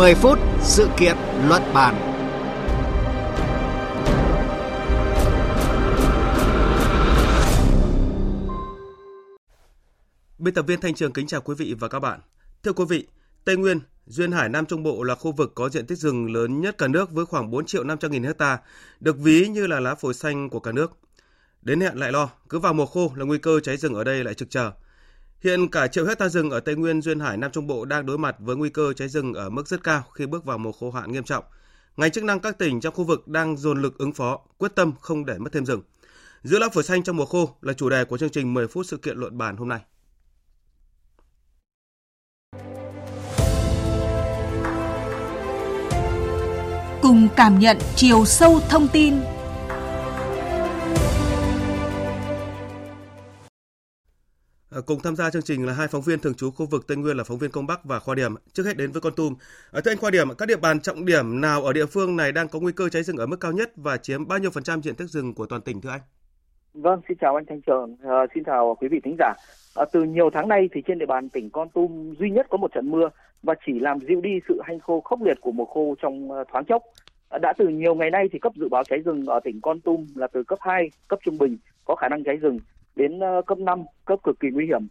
10 phút sự kiện luận bàn. Biên tập viên Thanh Trường kính chào quý vị và các bạn. Thưa quý vị, Tây Nguyên, Duyên Hải Nam Trung Bộ là khu vực có diện tích rừng lớn nhất cả nước với khoảng 4 triệu 500 nghìn hecta, được ví như là lá phổi xanh của cả nước. Đến hẹn lại lo, cứ vào mùa khô là nguy cơ cháy rừng ở đây lại trực chờ. Hiện cả triệu hecta rừng ở Tây Nguyên, Duyên Hải, Nam Trung Bộ đang đối mặt với nguy cơ cháy rừng ở mức rất cao khi bước vào mùa khô hạn nghiêm trọng. Ngành chức năng các tỉnh trong khu vực đang dồn lực ứng phó, quyết tâm không để mất thêm rừng. Giữ lá phổi xanh trong mùa khô là chủ đề của chương trình 10 phút sự kiện luận bàn hôm nay. Cùng cảm nhận chiều sâu thông tin Ờ, cùng tham gia chương trình là hai phóng viên thường trú khu vực Tây Nguyên là phóng viên Công Bắc và Khoa Điểm. Trước hết đến với Con Tum. Ờ, thưa anh Khoa Điểm, các địa bàn trọng điểm nào ở địa phương này đang có nguy cơ cháy rừng ở mức cao nhất và chiếm bao nhiêu phần trăm diện tích rừng của toàn tỉnh thưa anh? Vâng, xin chào anh Thanh Trường, à, xin chào quý vị thính giả. À, từ nhiều tháng nay thì trên địa bàn tỉnh Con Tum duy nhất có một trận mưa và chỉ làm dịu đi sự hanh khô khốc liệt của mùa khô trong thoáng chốc. À, đã từ nhiều ngày nay thì cấp dự báo cháy rừng ở tỉnh Con Tum là từ cấp 2, cấp trung bình có khả năng cháy rừng đến ờ, cấp 5, cấp cực kỳ nguy hiểm.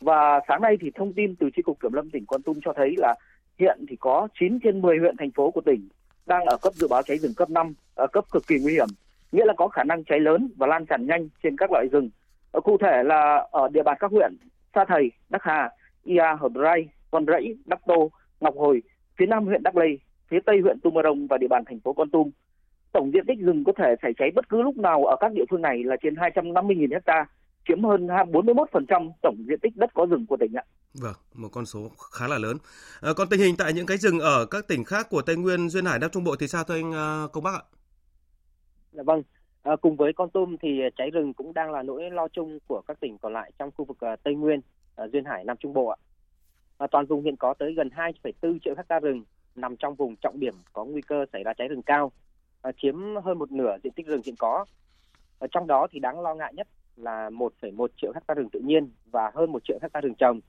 Và sáng nay thì thông tin từ Chi cục Kiểm lâm tỉnh Con Tum cho thấy là hiện thì có 9 trên 10 huyện thành phố của tỉnh đang ở cấp dự báo cháy rừng cấp 5, ở ờ, cấp cực kỳ nguy hiểm, nghĩa là có khả năng cháy lớn và lan tràn nhanh trên các loại rừng. Ở cụ thể là ở địa bàn các huyện Sa Thầy, Đắc Hà, Ia, Hợp Rai, Con Rẫy, Đắc Tô, Ngọc Hồi, phía nam huyện Đắc Lây, phía tây huyện Tumorong và địa bàn thành phố Con Tum. Tổng diện tích rừng có thể xảy cháy bất cứ lúc nào ở các địa phương này là trên 250.000 hecta chiếm hơn 41% tổng diện tích đất có rừng của tỉnh ạ. Vâng, một con số khá là lớn. À, còn tình hình tại những cái rừng ở các tỉnh khác của Tây Nguyên, Duyên Hải, Nam Trung Bộ thì sao thưa anh uh, Công Bắc ạ? Dạ vâng, à, cùng với con tum thì cháy rừng cũng đang là nỗi lo chung của các tỉnh còn lại trong khu vực uh, Tây Nguyên, uh, Duyên Hải, Nam Trung Bộ ạ. À, toàn vùng hiện có tới gần 2,4 triệu hecta rừng nằm trong vùng trọng điểm có nguy cơ xảy ra cháy rừng cao, à, chiếm hơn một nửa diện tích rừng hiện có. Ở trong đó thì đáng lo ngại nhất là 1,1 triệu hecta rừng tự nhiên và hơn 1 triệu hecta rừng trồng.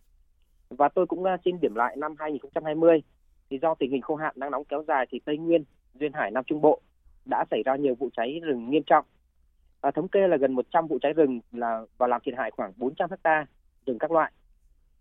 Và tôi cũng à, xin điểm lại năm 2020 thì do tình hình khô hạn nắng nóng kéo dài thì Tây Nguyên, Duyên Hải, Nam Trung Bộ đã xảy ra nhiều vụ cháy rừng nghiêm trọng. À, thống kê là gần 100 vụ cháy rừng là và làm thiệt hại khoảng 400 hecta rừng các loại.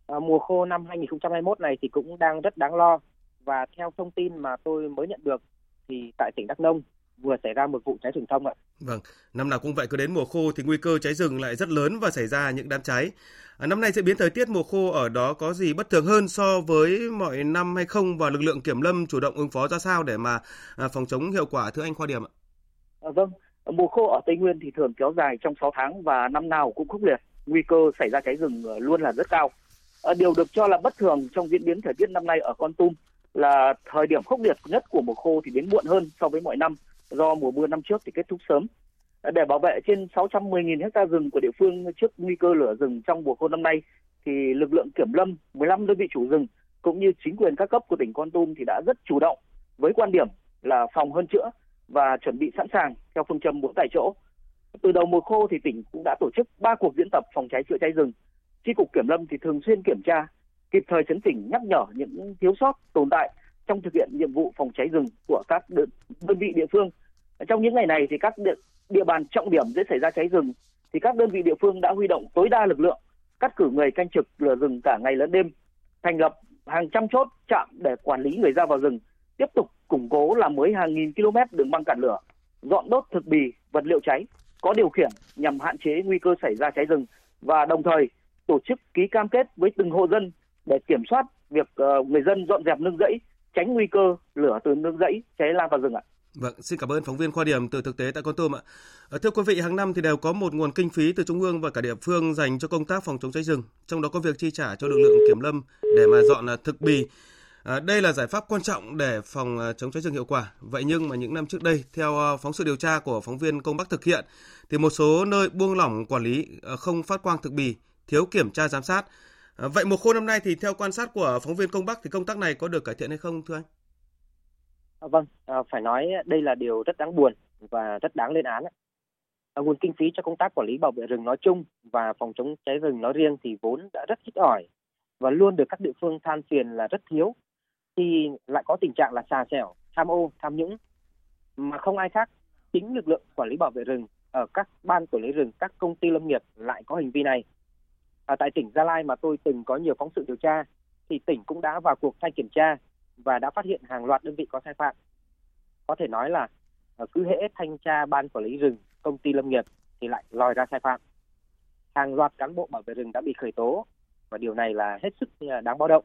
À, mùa khô năm 2021 này thì cũng đang rất đáng lo và theo thông tin mà tôi mới nhận được thì tại tỉnh Đắk Nông vừa xảy ra một vụ cháy rừng thông ạ. Vâng, năm nào cũng vậy cứ đến mùa khô thì nguy cơ cháy rừng lại rất lớn và xảy ra những đám cháy. À, năm nay diễn biến thời tiết mùa khô ở đó có gì bất thường hơn so với mọi năm hay không và lực lượng kiểm lâm chủ động ứng phó ra sao để mà à, phòng chống hiệu quả thưa anh Khoa Điểm ạ? À, vâng, mùa khô ở Tây Nguyên thì thường kéo dài trong 6 tháng và năm nào cũng khốc liệt, nguy cơ xảy ra cháy rừng à, luôn là rất cao. À, điều được cho là bất thường trong diễn biến thời tiết năm nay ở Con Tum là thời điểm khốc liệt nhất của mùa khô thì đến muộn hơn so với mọi năm do mùa mưa năm trước thì kết thúc sớm. Để bảo vệ trên 610.000 ha rừng của địa phương trước nguy cơ lửa rừng trong mùa khô năm nay, thì lực lượng kiểm lâm, 15 đơn vị chủ rừng cũng như chính quyền các cấp của tỉnh Con Tum thì đã rất chủ động với quan điểm là phòng hơn chữa và chuẩn bị sẵn sàng theo phương châm bốn tại chỗ. Từ đầu mùa khô thì tỉnh cũng đã tổ chức 3 cuộc diễn tập phòng cháy chữa cháy rừng. Chi cục kiểm lâm thì thường xuyên kiểm tra, kịp thời chấn chỉnh nhắc nhở những thiếu sót tồn tại trong thực hiện nhiệm vụ phòng cháy rừng của các đơn, đơn vị địa phương. Trong những ngày này thì các địa, địa bàn trọng điểm dễ xảy ra cháy rừng thì các đơn vị địa phương đã huy động tối đa lực lượng, cắt cử người canh trực lửa rừng cả ngày lẫn đêm, thành lập hàng trăm chốt chạm để quản lý người ra vào rừng, tiếp tục củng cố làm mới hàng nghìn km đường băng cản lửa, dọn đốt thực bì, vật liệu cháy có điều khiển nhằm hạn chế nguy cơ xảy ra cháy rừng và đồng thời tổ chức ký cam kết với từng hộ dân để kiểm soát việc ờ, người dân dọn dẹp nương rẫy tránh nguy cơ lửa từ nương rẫy cháy lan vào rừng ạ. Vâng, xin cảm ơn phóng viên Khoa Điểm từ thực tế tại Con Tum ạ. Ờ, thưa quý vị, hàng năm thì đều có một nguồn kinh phí từ trung ương và cả địa phương dành cho công tác phòng chống cháy rừng, trong đó có việc chi trả cho lực lượng kiểm lâm để mà dọn à, thực bì. À, đây là giải pháp quan trọng để phòng à, chống cháy rừng hiệu quả. Vậy nhưng mà những năm trước đây, theo à, phóng sự điều tra của phóng viên Công Bắc thực hiện, thì một số nơi buông lỏng quản lý ờ, không phát quang thực bì, thiếu kiểm tra giám sát. Vậy mùa khô năm nay thì theo quan sát của phóng viên Công Bắc thì công tác này có được cải thiện hay không thưa anh? Ờ, vâng, ờ, phải nói đây là điều rất đáng buồn và rất đáng lên án. Ờ, nguồn kinh phí cho công tác quản lý bảo vệ rừng nói chung và phòng chống cháy rừng nói riêng thì vốn đã rất ít ỏi và luôn được các địa phương than phiền là rất thiếu. thì lại có tình trạng là xà xẻo, tham ô, tham nhũng mà không ai khác chính lực lượng quản lý bảo vệ rừng ở các ban quản lý rừng, các công ty lâm nghiệp lại có hành vi này. À, tại tỉnh Gia Lai mà tôi từng có nhiều phóng sự điều tra thì tỉnh cũng đã vào cuộc thanh kiểm tra và đã phát hiện hàng loạt đơn vị có sai phạm. Có thể nói là ờ, cứ hễ thanh tra ban quản lý rừng, công ty lâm nghiệp thì lại lòi ra sai phạm. Hàng loạt cán bộ bảo vệ rừng đã bị khởi tố và điều này là hết sức ờ, đáng báo động.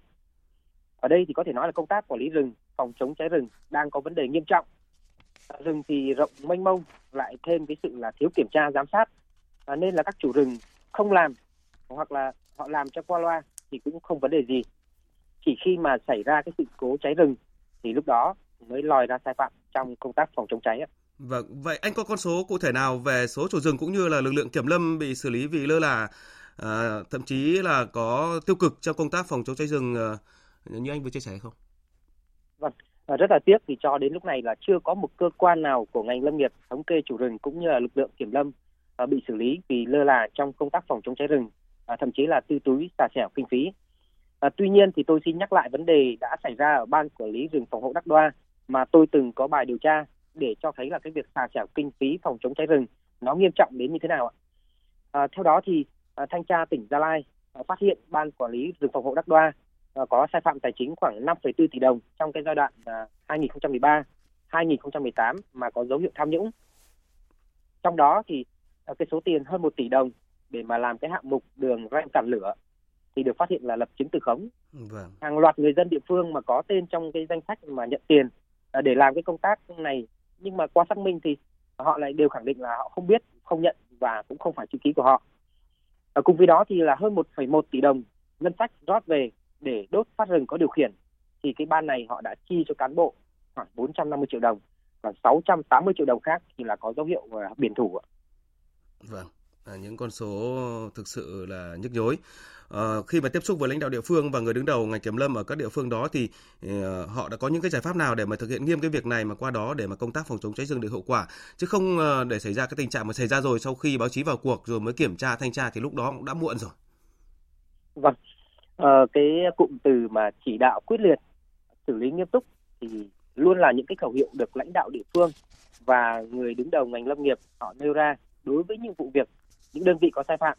Ở đây thì có thể nói là công tác quản lý rừng, phòng chống cháy rừng đang có vấn đề nghiêm trọng. Rừng thì rộng mênh mông, lại thêm cái sự là thiếu kiểm tra giám sát, à, nên là các chủ rừng không làm hoặc là họ làm cho qua loa thì cũng không vấn đề gì. Chỉ khi mà xảy ra cái sự cố cháy rừng thì lúc đó mới lòi ra sai phạm trong công tác phòng chống cháy. Vâng, vậy anh có con số cụ thể nào về số chủ rừng cũng như là lực lượng kiểm lâm bị xử lý vì lơ là à, thậm chí là có tiêu cực trong công tác phòng chống cháy rừng à, như anh vừa chia sẻ không? Vâng, và rất là tiếc thì cho đến lúc này là chưa có một cơ quan nào của ngành lâm nghiệp thống kê chủ rừng cũng như là lực lượng kiểm lâm à, bị xử lý vì lơ là trong công tác phòng chống cháy rừng, à, thậm chí là tư túi xả xẻo kinh phí. À, tuy nhiên thì tôi xin nhắc lại vấn đề đã xảy ra ở ban quản lý rừng phòng hộ Đắc Đoa mà tôi từng có bài điều tra để cho thấy là cái việc xả xẻo kinh phí phòng chống cháy rừng nó nghiêm trọng đến như thế nào ạ. À, theo đó thì à, thanh tra tỉnh Gia Lai à, phát hiện ban quản lý rừng phòng hộ Đắc Đoa à, có sai phạm tài chính khoảng 5,4 tỷ đồng trong cái giai đoạn à, 2013 2018 mà có dấu hiệu tham nhũng. Trong đó thì à, cái số tiền hơn 1 tỷ đồng để mà làm cái hạng mục đường ven cản lửa thì được phát hiện là lập chứng từ khống. Vâng. Hàng loạt người dân địa phương mà có tên trong cái danh sách mà nhận tiền à, để làm cái công tác này nhưng mà qua xác minh thì họ lại đều khẳng định là họ không biết, không nhận và cũng không phải chữ ký của họ. À, cùng với đó thì là hơn 1,1 tỷ đồng ngân sách rót về để đốt phát rừng có điều khiển thì cái ban này họ đã chi cho cán bộ khoảng 450 triệu đồng và 680 triệu đồng khác thì là có dấu hiệu uh, biển thủ. Vâng, à, những con số thực sự là nhức nhối. À, khi mà tiếp xúc với lãnh đạo địa phương và người đứng đầu ngành kiểm lâm ở các địa phương đó thì uh, họ đã có những cái giải pháp nào để mà thực hiện nghiêm cái việc này mà qua đó để mà công tác phòng chống cháy rừng được hiệu quả chứ không uh, để xảy ra cái tình trạng mà xảy ra rồi sau khi báo chí vào cuộc rồi mới kiểm tra thanh tra thì lúc đó cũng đã muộn rồi. Vâng, à, cái cụm từ mà chỉ đạo quyết liệt, xử lý nghiêm túc thì luôn là những cái khẩu hiệu được lãnh đạo địa phương và người đứng đầu ngành lâm nghiệp họ nêu ra đối với những vụ việc, những đơn vị có sai phạm.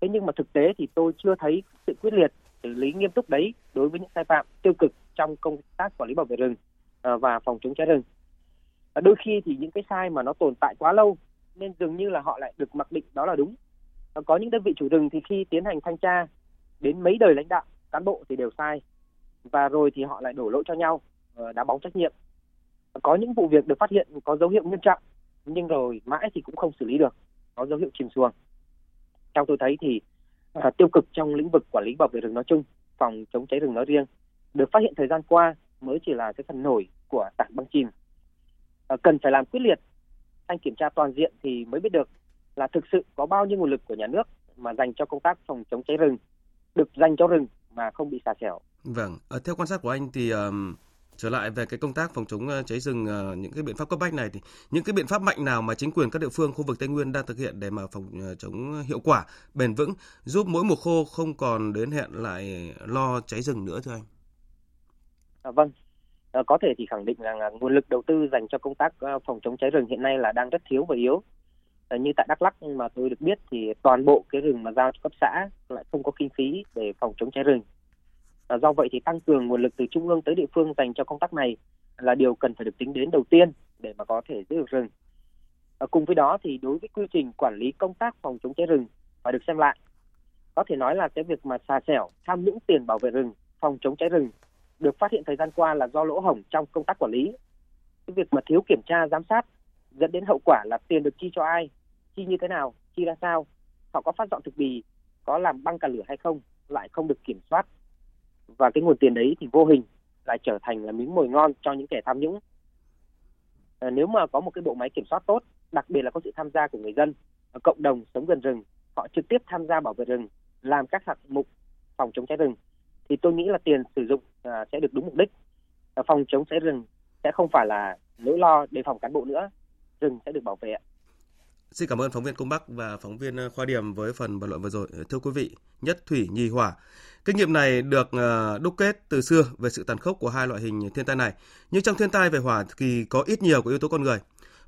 Thế nhưng mà thực tế thì tôi chưa thấy sự quyết liệt, xử lý nghiêm túc đấy đối với những sai phạm tiêu cực trong công tác quản lý bảo vệ rừng ờ, và phòng chống cháy rừng. Đôi khi thì những cái sai mà nó tồn tại quá lâu nên dường như là họ lại được mặc định đó là đúng. Có những đơn vị chủ rừng thì khi tiến hành thanh tra đến mấy đời lãnh đạo cán bộ thì đều sai và rồi thì họ lại đổ lỗi cho nhau ờ, đá bóng trách nhiệm có những vụ việc được phát hiện có dấu hiệu nghiêm trọng nhưng rồi mãi thì cũng không xử lý được có dấu hiệu chìm xuồng theo tôi thấy thì à, tiêu cực trong lĩnh vực quản lý bảo vệ rừng nói chung phòng chống cháy rừng nói riêng được phát hiện thời gian qua mới chỉ là cái phần nổi của tảng băng chìm À, cần phải làm quyết liệt anh kiểm tra toàn diện thì mới biết được là thực sự có bao nhiêu nguồn lực của nhà nước mà dành cho công tác phòng chống cháy rừng được dành cho rừng mà không bị xả xẻo. Vâng, à, theo quan sát của anh thì um, trở lại về cái công tác phòng chống ờ, cháy rừng ờ, những cái biện pháp cấp bách này thì những cái biện pháp mạnh nào mà chính quyền các địa phương khu vực Tây Nguyên đang thực hiện để mà phòng ờ, chống hiệu quả, bền vững giúp mỗi mùa khô không còn đến hẹn lại lo cháy rừng nữa thưa anh? À, vâng, à, có thể thì khẳng định rằng là nguồn lực đầu tư dành cho công tác phòng chống cháy rừng hiện nay là đang rất thiếu và yếu như tại Đắk Lắk mà tôi được biết thì toàn bộ cái rừng mà giao cho cấp xã lại không có kinh phí để phòng chống cháy rừng. À, do vậy thì tăng cường nguồn lực từ trung ương tới địa phương dành cho công tác này là điều cần phải được tính đến đầu tiên để mà có thể giữ được rừng. À, cùng với đó thì đối với quy trình quản lý công tác phòng chống cháy rừng phải được xem lại. Có thể nói là cái việc mà xà xẻo, tham nhũng tiền bảo vệ rừng, phòng chống cháy rừng được phát hiện thời gian qua là do lỗ hổng trong công tác quản lý. Cái việc mà thiếu kiểm tra giám sát dẫn đến hậu quả là tiền được chi cho ai chi như thế nào chi ra sao họ có phát dọn thực bì có làm băng cả lửa hay không lại không được kiểm soát và cái nguồn tiền đấy thì vô hình lại trở thành là miếng mồi ngon cho những kẻ tham nhũng. À, nếu mà có một cái bộ máy kiểm soát tốt đặc biệt là có sự tham gia của người dân cộng đồng sống gần rừng họ trực tiếp tham gia bảo vệ rừng làm các hạng mục phòng chống cháy rừng thì tôi nghĩ là tiền sử dụng à, sẽ được đúng mục đích. À, phòng chống cháy rừng sẽ không phải là nỗi lo đề phòng cán bộ nữa rừng sẽ được bảo vệ Xin cảm ơn phóng viên Công Bắc và phóng viên ờ, Khoa Điểm với phần bàn luận vừa rồi. Thưa quý vị, nhất thủy nhì hỏa. Kinh nghiệm này được ờ, đúc kết từ xưa về sự tàn khốc của hai loại hình thiên tai này. Nhưng trong thiên tai về hỏa thì có ít nhiều của yếu tố con người.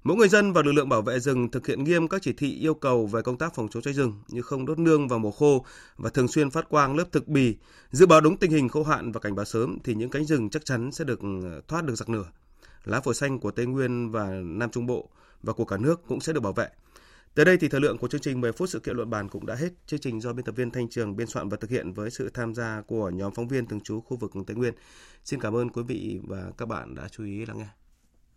Mỗi người dân và lực lượng bảo vệ rừng thực hiện nghiêm các chỉ thị yêu cầu về công tác phòng chống cháy rừng như không đốt nương vào mùa khô và thường xuyên phát quang lớp thực bì, dự báo đúng tình hình khô hạn và cảnh báo sớm thì những cánh rừng chắc chắn sẽ được ờ, thoát được giặc lửa. Lá phổi xanh của Tây Nguyên và Nam Trung Bộ và của cả nước cũng sẽ được bảo vệ. Tới đây thì thời lượng của chương trình 10 phút sự kiện luận bàn cũng đã hết. Chương trình do biên tập viên Thanh Trường biên soạn và thực hiện với sự tham gia của nhóm phóng viên thường trú khu vực Tây Nguyên. Xin cảm ơn quý vị và các bạn đã chú ý lắng nghe.